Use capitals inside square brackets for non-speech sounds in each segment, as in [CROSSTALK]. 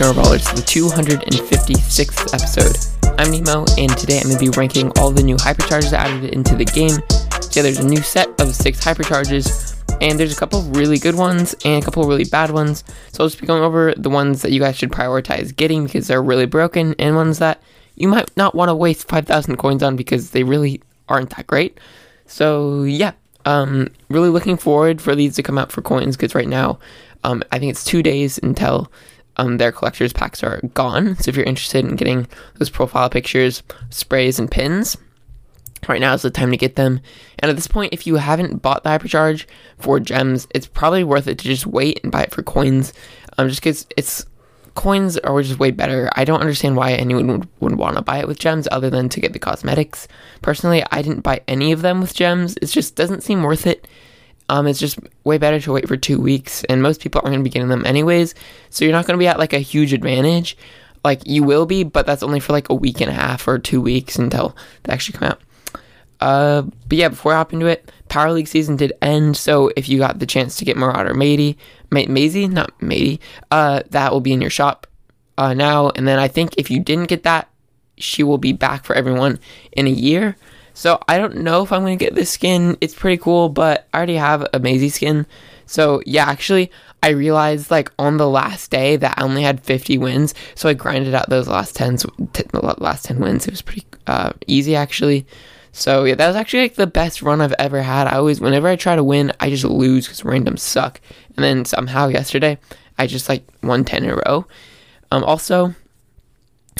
Nora Ballers to the 256th episode. I'm Nemo, and today I'm going to be ranking all the new hypercharges added into the game. So, there's a new set of six hypercharges, and there's a couple really good ones and a couple really bad ones. So, I'll just be going over the ones that you guys should prioritize getting because they're really broken, and ones that you might not want to waste 5,000 coins on because they really aren't that great. So, yeah, um, really looking forward for these to come out for coins because right now, um, I think it's two days until um, their collector's packs are gone. So if you're interested in getting those profile pictures, sprays, and pins, right now is the time to get them. And at this point, if you haven't bought the hypercharge for gems, it's probably worth it to just wait and buy it for coins. Um, just because it's coins are just way better. I don't understand why anyone would, would want to buy it with gems other than to get the cosmetics. Personally, I didn't buy any of them with gems. It just doesn't seem worth it. Um, it's just way better to wait for two weeks, and most people aren't going to be getting them anyways. So you're not going to be at like a huge advantage. Like you will be, but that's only for like a week and a half or two weeks until they actually come out. Uh, but yeah, before I hop into it, Power League season did end. So if you got the chance to get Marauder Matey, Ma- Maisie, not Matey, uh, that will be in your shop uh, now. And then I think if you didn't get that, she will be back for everyone in a year. So I don't know if I'm going to get this skin. It's pretty cool, but I already have a Maisie skin. So yeah, actually, I realized like on the last day that I only had 50 wins. So I grinded out those last 10, t- last 10 wins. It was pretty uh, easy actually. So yeah, that was actually like the best run I've ever had. I always, whenever I try to win, I just lose because randoms suck. And then somehow yesterday, I just like won 10 in a row. Um, also,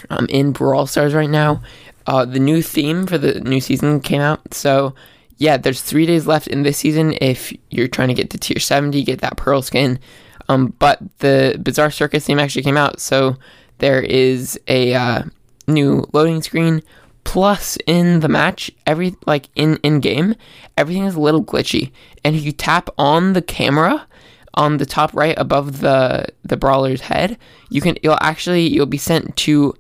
I'm in Brawl Stars right now. Uh, the new theme for the new season came out. So yeah, there's three days left in this season. If you're trying to get to tier 70, get that pearl skin. Um, but the Bizarre Circus theme actually came out. So there is a uh, new loading screen Plus, in the match, every like in in game, everything is a little glitchy, and if you tap on the camera on the top right above the the brawler's head, you can you'll actually you'll be sent to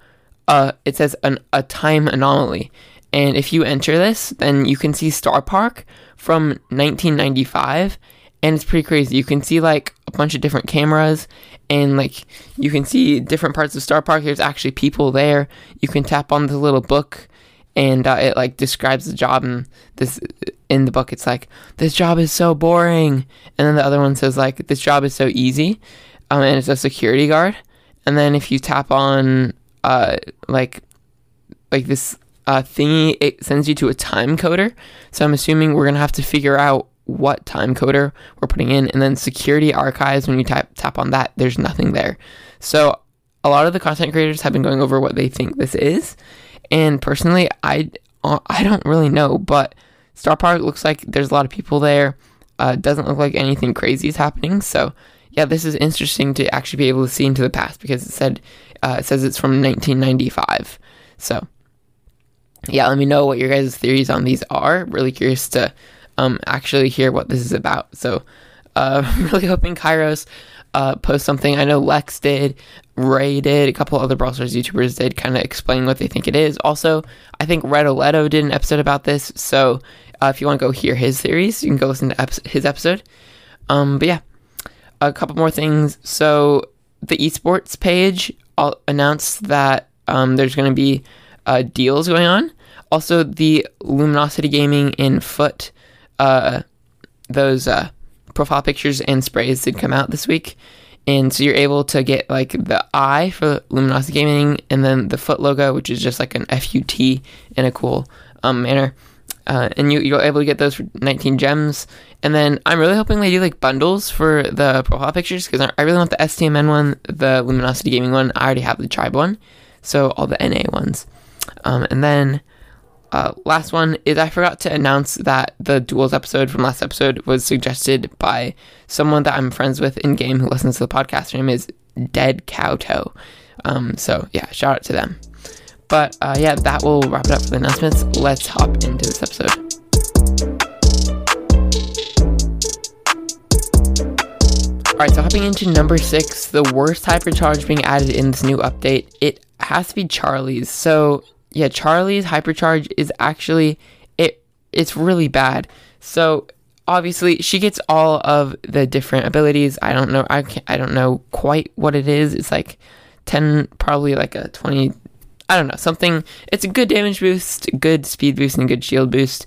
uh it says an, a time anomaly, and if you enter this, then you can see Starr Park from 1995, and it's pretty crazy. You can see like a bunch of different cameras. And like you can see different parts of Starr Park. There's actually people there. You can tap on the little book. And uh, it like describes the job. And this in the book it's like this job is so boring. And then the other one says like this job is so easy. Um, and it's a security guard. And then if you tap on uh like like this uh thingy it sends you to a time coder. So i'm assuming we're gonna have to figure out what time coder we're putting in. And then security archives when you tap tap on that there's nothing there. So a lot of the content creators have been going over what they think this is. And personally i uh, i don't really know but Starr Park looks like there's a lot of people there. Uh, doesn't look like anything crazy is happening. So yeah this is interesting to actually be able to see into the past because it said uh, it says it's from 1995 so yeah let me know what your guys theories on these are really curious to um, actually hear what this is about. So, uh, [LAUGHS] really hoping Kairos uh, post something. I know Lex did, Ray did, a couple other Brawl Stars YouTubers did kind of explain what they think it is. Also, I think Red Oleto did an episode about this. So, uh, if you want to go hear his theories, you can go listen to ep- his episode. Um, but yeah, a couple more things. So, the esports page announced that um, there's going to be uh, deals going on. Also, the Luminosity Gaming in Foot uh, those uh, profile pictures and sprays did come out this week. And so you're able to get like the eye for Luminosity Gaming and then the foot logo, which is just like an FUT in a cool um, manner. Uh, and you, you're able to get those for 19 gems. And then I'm really hoping they do like bundles for the profile pictures because I really want the STMN one, the Luminosity Gaming one. I already have the Tribe one, so all the NA ones. Um, and then uh, last one is I forgot to announce that the duels episode from last episode was suggested by someone that I'm friends with in game who listens to the podcast. Her name is Dead Cow Toe. Um, so yeah, shout out to them. But uh, yeah, that will wrap it up for the announcements. Let's hop into this episode. Alright, so hopping into number six, the worst hypercharge being added in this new update, it has to be Charlie's. So yeah, Charlie's hypercharge is actually it it's really bad. So obviously she gets all of the different abilities. I don't know I can't, I don't know quite what it is. It's like 10, probably like a 20. I don't know, something. It's a good damage boost, good speed boost, and good shield boost.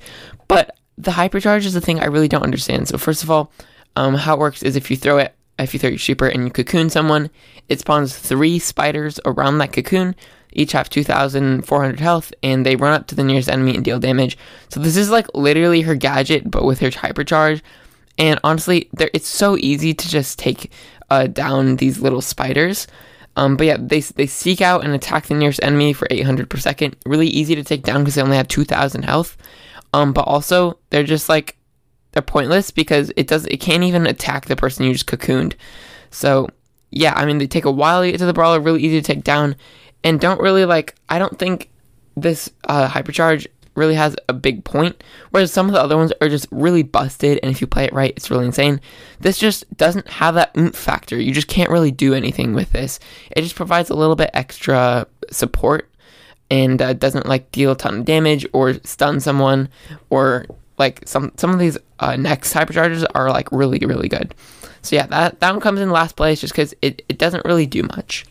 But the hypercharge is the thing I really don't understand. So, first of all, um, how it works is if you throw it, if you throw your super and you cocoon someone, it spawns three spiders around that cocoon. Each have 2,400 health, and they run up to the nearest enemy and deal damage. So this is like literally her gadget, but with her hypercharge. And honestly, it's so easy to just take uh, down these little spiders. Um, but yeah, they, they seek out and attack the nearest enemy for 800 per second. Really easy to take down because they only have 2,000 health. Um, but also they're just like they're pointless because it does it can't even attack the person you just cocooned. So yeah, I mean they take a while to get to the brawler, really easy to take down, and don't really like. I don't think this uh, hypercharge really has a big point, whereas some of the other ones are just really busted, and if you play it right, it's really insane. This just doesn't have that oomph factor. You just can't really do anything with this. It just provides a little bit extra support and uh, doesn't like deal a ton of damage or stun someone or like some some of these uh, next hypercharges are like really really good. So yeah, that that one comes in last place just because it, it doesn't really do much.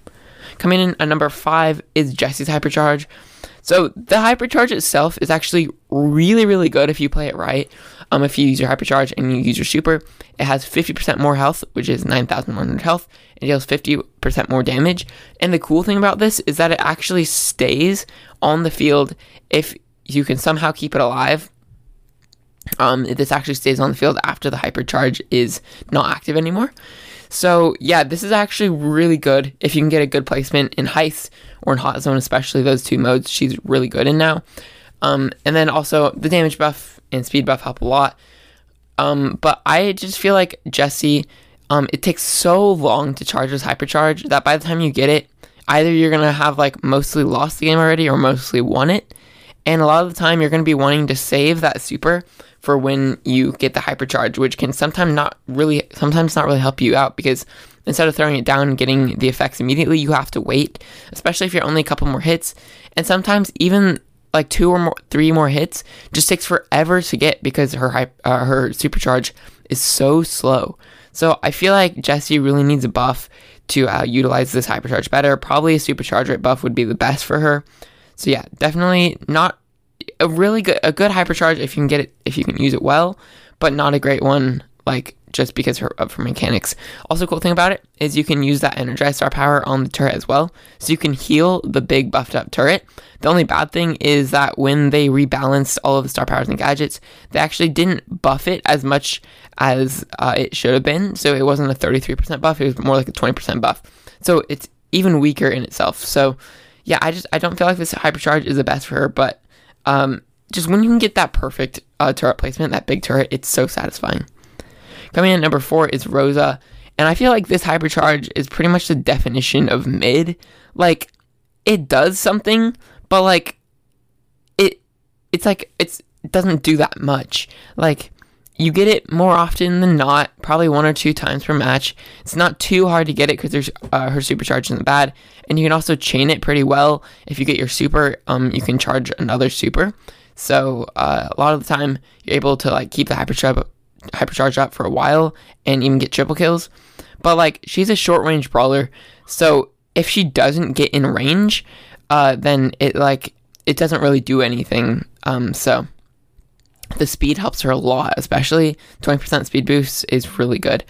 Coming in at number five is Jessie's hypercharge. So the hypercharge itself is actually really, really good if you play it right. Um, if you use your hypercharge and you use your super, it has 50% more health, which is 9,100 health. It deals 50% more damage. And the cool thing about this is that it actually stays on the field if you can somehow keep it alive. Um, this actually stays on the field after the hypercharge is not active anymore. So yeah, this is actually really good if you can get a good placement in Heist or in Hot Zone, especially those two modes. She's really good in now. Um, and then also the damage buff and speed buff help a lot. Um, but I just feel like Jessie, um, it takes so long to charge this hypercharge that by the time you get it, either you're gonna have like mostly lost the game already or mostly won it. And a lot of the time you're gonna be wanting to save that super for when you get the hypercharge, which can sometimes not really sometimes not really help you out because instead of throwing it down and getting the effects immediately, you have to wait, especially if you're only a couple more hits. And sometimes even like two or more, three more hits just takes forever to get because her uh, her supercharge is so slow. So I feel like Jessie really needs a buff to uh, utilize this hypercharge better. Probably a supercharge rate buff would be the best for her. So yeah, definitely not a really good a good hypercharge if you can get it if you can use it well, but not a great one like just because her, of her mechanics. Also, cool thing about it is you can use that energized star power on the turret as well, so you can heal the big buffed up turret. The only bad thing is that when they rebalanced all of the star powers and gadgets, they actually didn't buff it as much as uh, it should have been. So it wasn't a 33% buff; it was more like a 20% buff. So it's even weaker in itself. So yeah, I just I don't feel like this hypercharge is the best for her, but um, just when you can get that perfect uh, turret placement, that big turret, it's so satisfying. Coming in number four is Rosa, and I feel like this hypercharge is pretty much the definition of mid. Like, it does something, but like, it, it's like it's it doesn't do that much. Like, you get it more often than not, probably one or two times per match. It's not too hard to get it because there's uh, her supercharge isn't bad, and you can also chain it pretty well. If you get your super, um, you can charge another super. So uh, a lot of the time, you're able to like keep the hypercharge hypercharge up for a while and even get triple kills. But like she's a short range brawler, so if she doesn't get in range, uh, then it like it doesn't really do anything. Um, so the speed helps her a lot, especially 20% speed boost is really good.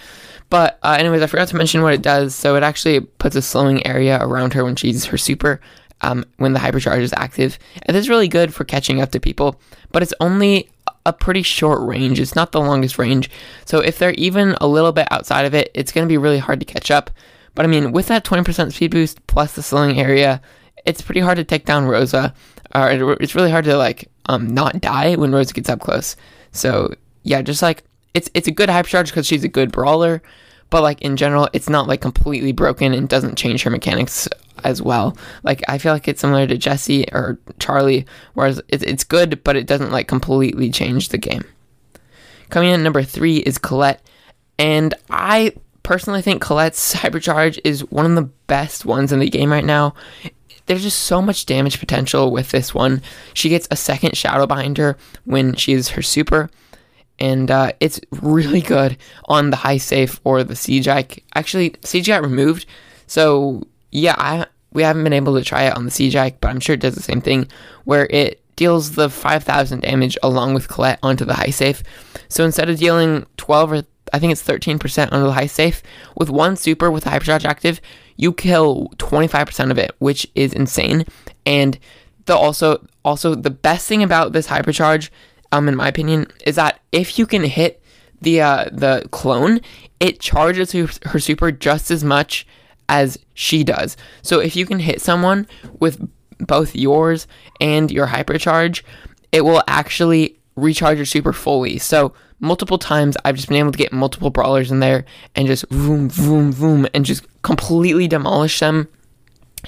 But uh, anyways, I forgot to mention what it does. So it actually puts a slowing area around her when she uses her super um, when the hypercharge is active. And this is really good for catching up to people, but it's only a pretty short range. It's not the longest range. So if they're even a little bit outside of it, it's going to be really hard to catch up. But I mean, with that 20% speed boost plus the slowing area, it's pretty hard to take down Rosa. Or it's really hard to like um, not die when Rose gets up close. So yeah, just like it's it's a good hypercharge because she's a good brawler, but like in general, it's not like completely broken and doesn't change her mechanics as well. Like I feel like it's similar to Jessie or Charlie, whereas it's it's good, but it doesn't like completely change the game. Coming in number three is Colette, and I personally think Colette's hypercharge is one of the best ones in the game right now there's just so much damage potential with this one. She gets a second shadow behind her when she is her super, and uh, it's really good on the Heist safe or the siege. Actually siege got removed, so yeah, I we haven't been able to try it on the Siege but I'm sure it does the same thing, where it deals the 5,000 damage along with Colette onto the Heist safe. So instead of dealing 12 or I think it's 13% onto the Heist safe, with one super with the hypercharge active, you kill 25% of it, which is insane. And the also also the best thing about this hypercharge, um, in my opinion, is that if you can hit the uh, the clone, it charges her, her super just as much as she does. So if you can hit someone with both yours and your hypercharge, it will actually recharge your super fully. So multiple times I've just been able to get multiple brawlers in there and just boom, boom, boom, and just completely demolish them.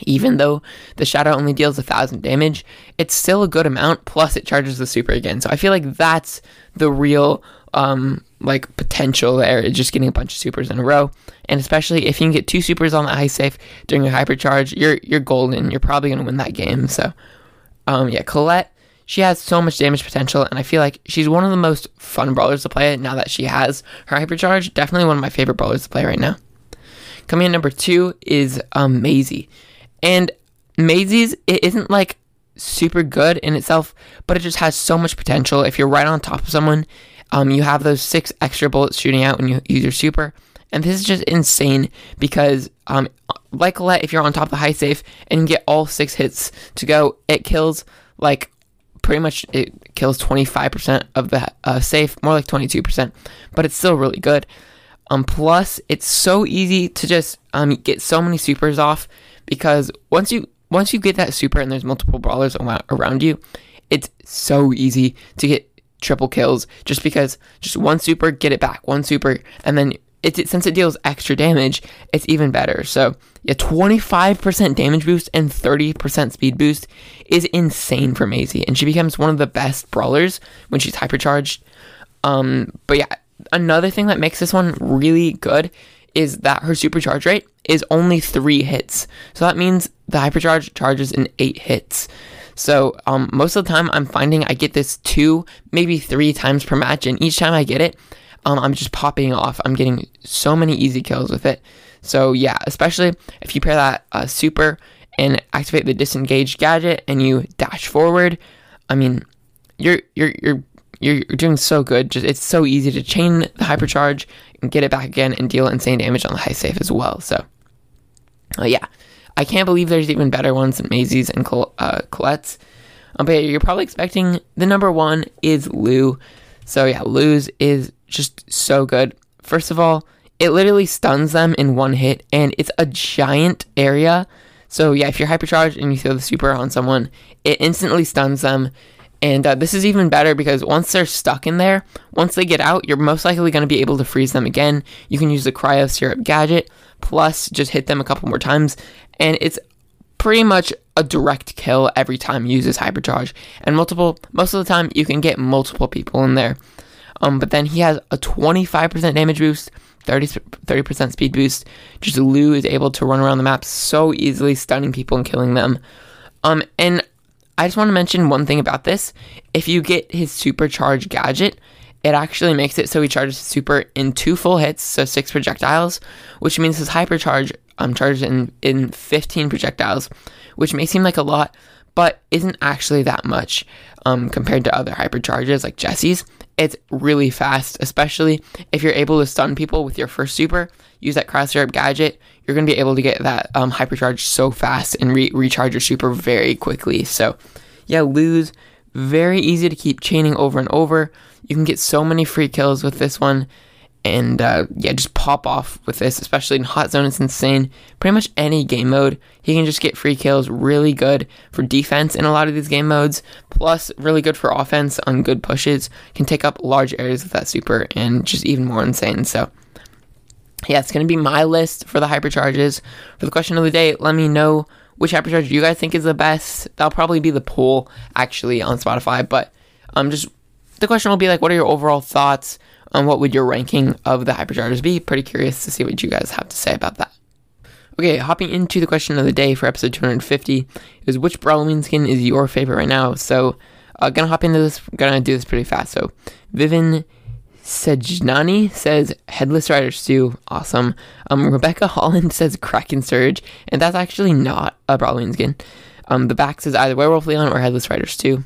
Even though the shadow only deals a thousand damage, it's still a good amount. Plus, it charges the super again. So I feel like that's the real um, like potential there is just getting a bunch of supers in a row. And especially if you can get two supers on the Heist safe during a hypercharge, you're you're golden. You're probably gonna win that game. So um, yeah, Colette she has so much damage potential, and I feel like she's one of the most fun brawlers to play now that she has her hypercharge. Definitely one of my favorite brawlers to play right now. Coming in number two is um, Maisie. And Maisie's, it isn't like super good in itself, but it just has so much potential. If you're right on top of someone, um, you have those six extra bullets shooting out when you use your super. And this is just insane because, um, like if you're on top of the Heist safe and get all six hits to go, it kills like pretty much it kills 25% of the uh, safe, more like 22%, but it's still really good. Um, plus, it's so easy to just um, get so many supers off because once you once you get that super and there's multiple brawlers around you, it's so easy to get triple kills just because just one super, get it back, one super, and then it, since it deals extra damage, it's even better. So yeah, 25% damage boost and 30% speed boost is insane for Maisie, and she becomes one of the best brawlers when she's hypercharged. Um, but yeah, another thing that makes this one really good is that her supercharge rate is only three hits. So that means the hypercharge charges in eight hits. So um, most of the time, I'm finding I get this two, maybe three times per match, and each time I get it, um, I'm just popping off. I'm getting so many easy kills with it. So yeah, especially if you pair that uh, super and activate the disengage gadget and you dash forward, I mean, you're you're you're you're doing so good. Just it's so easy to chain the hypercharge and get it back again and deal insane damage on the Heist safe as well. So uh, yeah, I can't believe there's even better ones than Maisie's and Col- uh, Colette's. Um, but you're probably expecting the number one is Lou. So yeah, Lou's is just so good. First of all, it literally stuns them in one hit, and it's a giant area. So yeah, if you're hypercharged and you throw the super on someone, it instantly stuns them. And uh, this is even better because once they're stuck in there, once they get out, you're most likely going to be able to freeze them again. You can use the cryo syrup gadget, plus just hit them a couple more times, and it's pretty much a direct kill every time you use this hypercharge. And multiple, most of the time, you can get multiple people in there. Um, but then he has a 25% damage boost, 30, 30% speed boost. Just Lou is able to run around the map so easily, stunning people and killing them. Um, and I just want to mention one thing about this. If you get his supercharge gadget, it actually makes it so he charges super in two full hits, so six projectiles, which means his hypercharge um, charges in, in 15 projectiles, which may seem like a lot, but isn't actually that much um, compared to other hypercharges like Jessie's. It's really fast, especially if you're able to stun people with your first super. Use that cryo syrup gadget. You're going to be able to get that um, hypercharge so fast and re- recharge your super very quickly. So, yeah, Lou's very easy to keep chaining over and over. You can get so many free kills with this one and uh, yeah, just pop off with this, especially in Hot Zone. It's insane. Pretty much any game mode, he can just get free kills. Really good for defense in a lot of these game modes. Plus, really good for offense on good pushes. Can take up large areas with that super, and just even more insane. So, yeah, it's gonna be my list for the hypercharges. For the question of the day, let me know which hypercharge you guys think is the best. That'll probably be the poll actually on Spotify, but um, just the question will be like, what are your overall thoughts? On what would your ranking of the hyperchargers be? Pretty curious to see what you guys have to say about that. Okay, hopping into the question of the day for episode 250 is which Brawl-o-ween skin is your favorite right now? So, uh, gonna hop into this, gonna do this pretty fast. So, Vivin Sejnani says Headless Rider Stu, awesome. Um, Rebecca [LAUGHS] Holland says Kraken Surge, and that's actually not a Brawl-o-ween skin. Um, the back says either Werewolf Leon or Headless Rider Stu.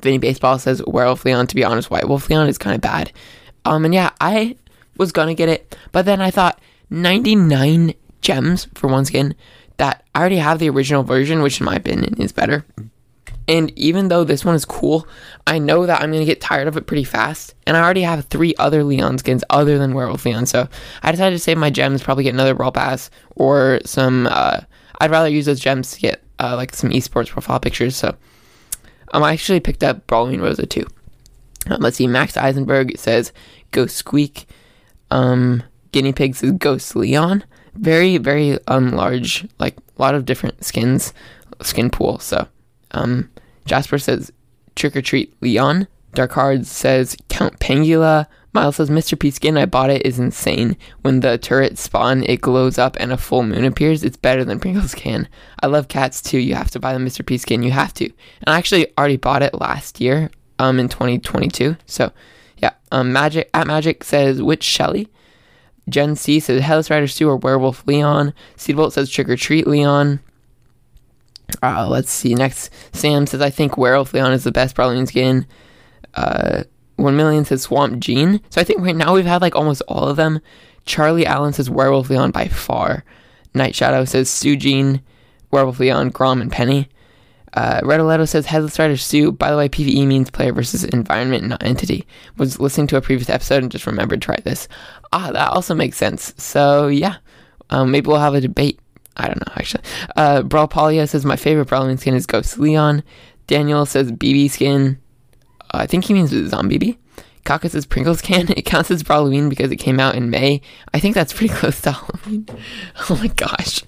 Vinny Baseball says Werewolf Leon. To be honest, White Wolf Leon is kind of bad. Um, and yeah, I was gonna get it, but then I thought 99 gems for one skin that I already have the original version, which in my opinion is better. And even though this one is cool, I know that I'm to get tired of it pretty fast. And I already have three other Leon skins other than Werewolf Leon. So I decided to save my gems, probably get another Brawl Pass or some. Uh, I'd rather use those gems to get uh, like some esports profile pictures. So um, I actually picked up Brawl-o-ween Rosa too. Um, let's see. Max Eisenberg says Ghost Squeak. Um, Guinea Pig says Ghost Leon. Very, very um, large, like a lot of different skins, skin pool. So um, Jasper says Trick or Treat Leon. Dark says Count Pangula. Miles says Mr. P skin I bought it is insane. When the turret spawn, it glows up and a full moon appears. It's better than Pringles can. I love cats too. You have to buy the Mr. P skin. You have to. And I actually already bought it last year, um, in 2022. So, yeah. Um, Magic at Magic says Witch Shelly. Gen C says Hellas Rider Stu or Werewolf Leon. Seedbolt says Trick or Treat Leon. Uh, let's see. Next, Sam says, I think Werewolf Leon is the best Brawl-o-ween skin. Uh, 1 million says Swamp Gene. So I think right now we've had like almost all of them. Charlie Allen says Werewolf Leon by far. Night Shadow says Stu Gene, Werewolf Leon, Grom, and Penny. Uh, Redoletto says Headless Rider Stu. By the way, PvE means player versus environment, not entity. Was listening to a previous episode and just remembered to try this. Ah, that also makes sense. So yeah, um, maybe we'll have a debate I don't know actually. Uh, Brawl Polia says my favorite Brawl-o-ween skin is Ghost Leon. Daniel says Bibi skin. Uh, I think he means Zombie Says Pringles can. [LAUGHS] It counts as Halloween because it came out in May. I think that's pretty [LAUGHS] close to Halloween. [LAUGHS] Oh my gosh.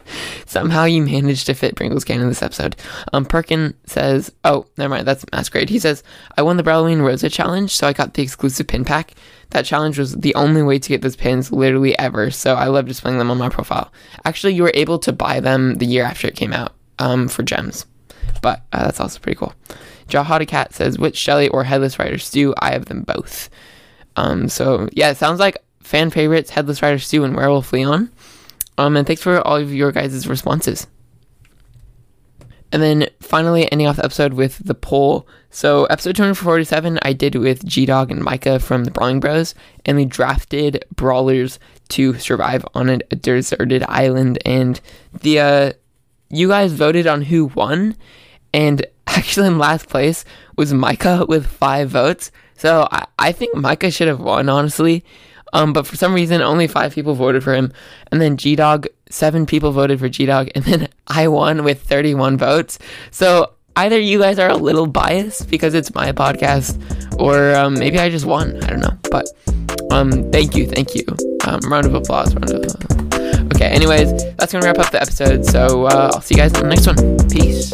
Somehow you managed to fit Pringles can in this episode. Um, Perkin says, oh, never mind. That's Masquerade. He says, I won the Halloween Rosa challenge, so I got the exclusive pin pack. That challenge was the only way to get those pins literally ever, so I love displaying them on my profile. Actually, you were able to buy them the year after it came out um, for gems, but uh, that's also pretty cool. Jahada Cat says, Witch Shelly or Headless Rider Stu? I have them both. Um, so yeah, it sounds like fan favorites, Headless Rider Stu and Werewolf Leon. Um, and thanks for all of your guys' responses. And then finally, ending off the episode with the poll. So, episode 247, I did with G Dog and Micah from the Brawling Bros, and we drafted brawlers to survive on a deserted island. And the uh, you guys voted on who won, and actually in last place was Micah with five votes. So I, I think Micah should have won, honestly. Um, but for some reason, only five people voted for him. And then G Dog, seven people voted for G Dog. And then [LAUGHS] I won with 31 votes. So either you guys are a little biased because it's my podcast, or um, maybe I just won. I don't know. But um, thank you. Thank you. Um, round of applause. Round of applause. Okay, anyways, that's going to wrap up the episode. So uh, I'll see you guys in the next one. Peace.